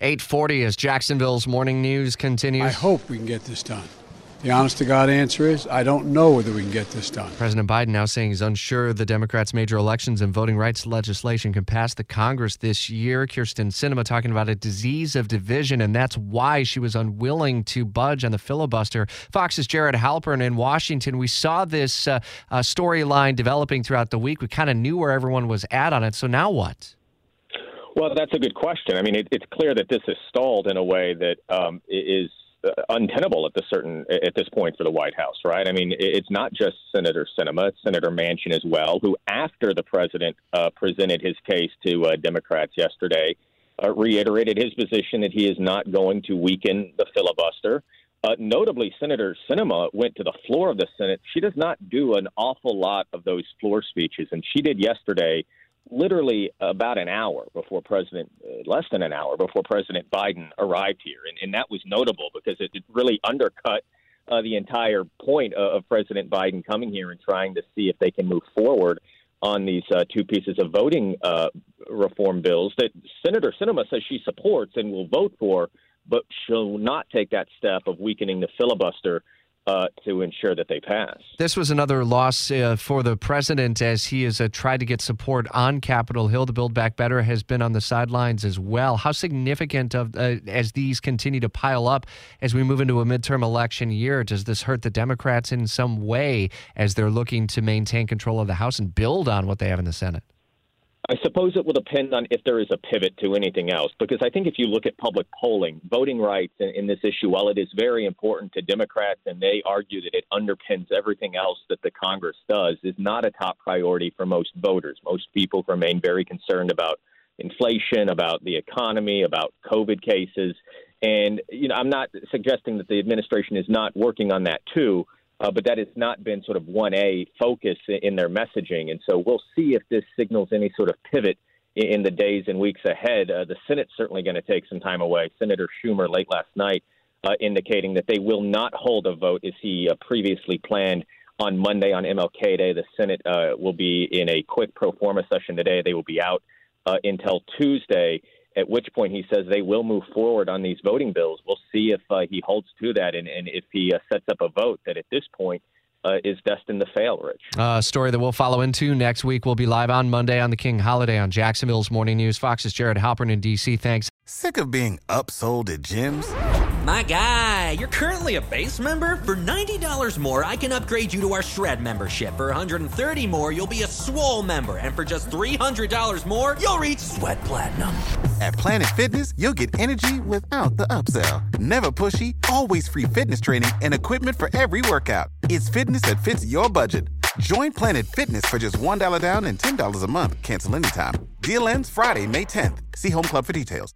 840 as Jacksonville's morning news continues. I hope we can get this done. The honest to God answer is I don't know whether we can get this done. President Biden now saying he's unsure the Democrats' major elections and voting rights legislation can pass the Congress this year. Kyrsten Sinema talking about a disease of division, and that's why she was unwilling to budge on the filibuster. Fox's Jared Halpern in Washington. We saw this uh, uh, storyline developing throughout the week. We kind of knew where everyone was at on it. So now what? Well, that's a good question. I mean, it, it's clear that this is stalled in a way that um, is uh, untenable at this certain at this point for the White House, right? I mean, it's not just Senator Sinema; it's Senator Manchin as well, who, after the president uh, presented his case to uh, Democrats yesterday, uh, reiterated his position that he is not going to weaken the filibuster. Uh, notably, Senator Sinema went to the floor of the Senate. She does not do an awful lot of those floor speeches, and she did yesterday literally about an hour before President, uh, less than an hour before President Biden arrived here. And, and that was notable because it, it really undercut uh, the entire point of, of President Biden coming here and trying to see if they can move forward on these uh, two pieces of voting uh, reform bills that Senator Sinema says she supports and will vote for, but she'll not take that step of weakening the filibuster uh, to ensure that they pass. This was another loss uh, for the president as he has uh, tried to get support on Capitol Hill. The Build Back Better has been on the sidelines as well. How significant of uh, as these continue to pile up as we move into a midterm election year? Does this hurt the Democrats in some way as they're looking to maintain control of the House and build on what they have in the Senate? I suppose it will depend on if there is a pivot to anything else, because I think if you look at public polling, voting rights in, in, this issue, while it is very important to Democrats and they argue that it underpins everything else that the Congress does, is not a top priority for most voters. Most people remain very concerned about inflation, about the economy, about COVID cases. And, you know, I'm not suggesting that the administration is not working on that too uh, but that has not been sort of 1A focus in their messaging. And so we'll see if this signals any sort of pivot in the days and weeks ahead. Uh, the Senate's certainly going to take some time away. Senator Schumer late last night uh, indicating that they will not hold a vote as he uh, previously planned on Monday on MLK Day. The Senate uh, will be in a quick pro forma session today. They will be out uh, until Tuesday at which point he says they will move forward on these voting bills. We'll see if uh, he holds to that and, and if he uh, sets up a vote that at this point uh, is destined to fail, Rich. A uh, story that we'll follow into next week. We'll be live on Monday on the King holiday on Jacksonville's Morning News. Fox's Jared Halpern in D.C. Thanks. Sick of being upsold at gyms? My guy, you're currently a base member. For $90 more, I can upgrade you to our Shred membership. For $130 more, you'll be a Swole member. And for just $300 more, you'll reach Sweat Platinum. At Planet Fitness, you'll get energy without the upsell. Never pushy, always free fitness training and equipment for every workout. It's fitness that fits your budget. Join Planet Fitness for just $1 down and $10 a month. Cancel anytime. Deal ends Friday, May 10th. See Home Club for details.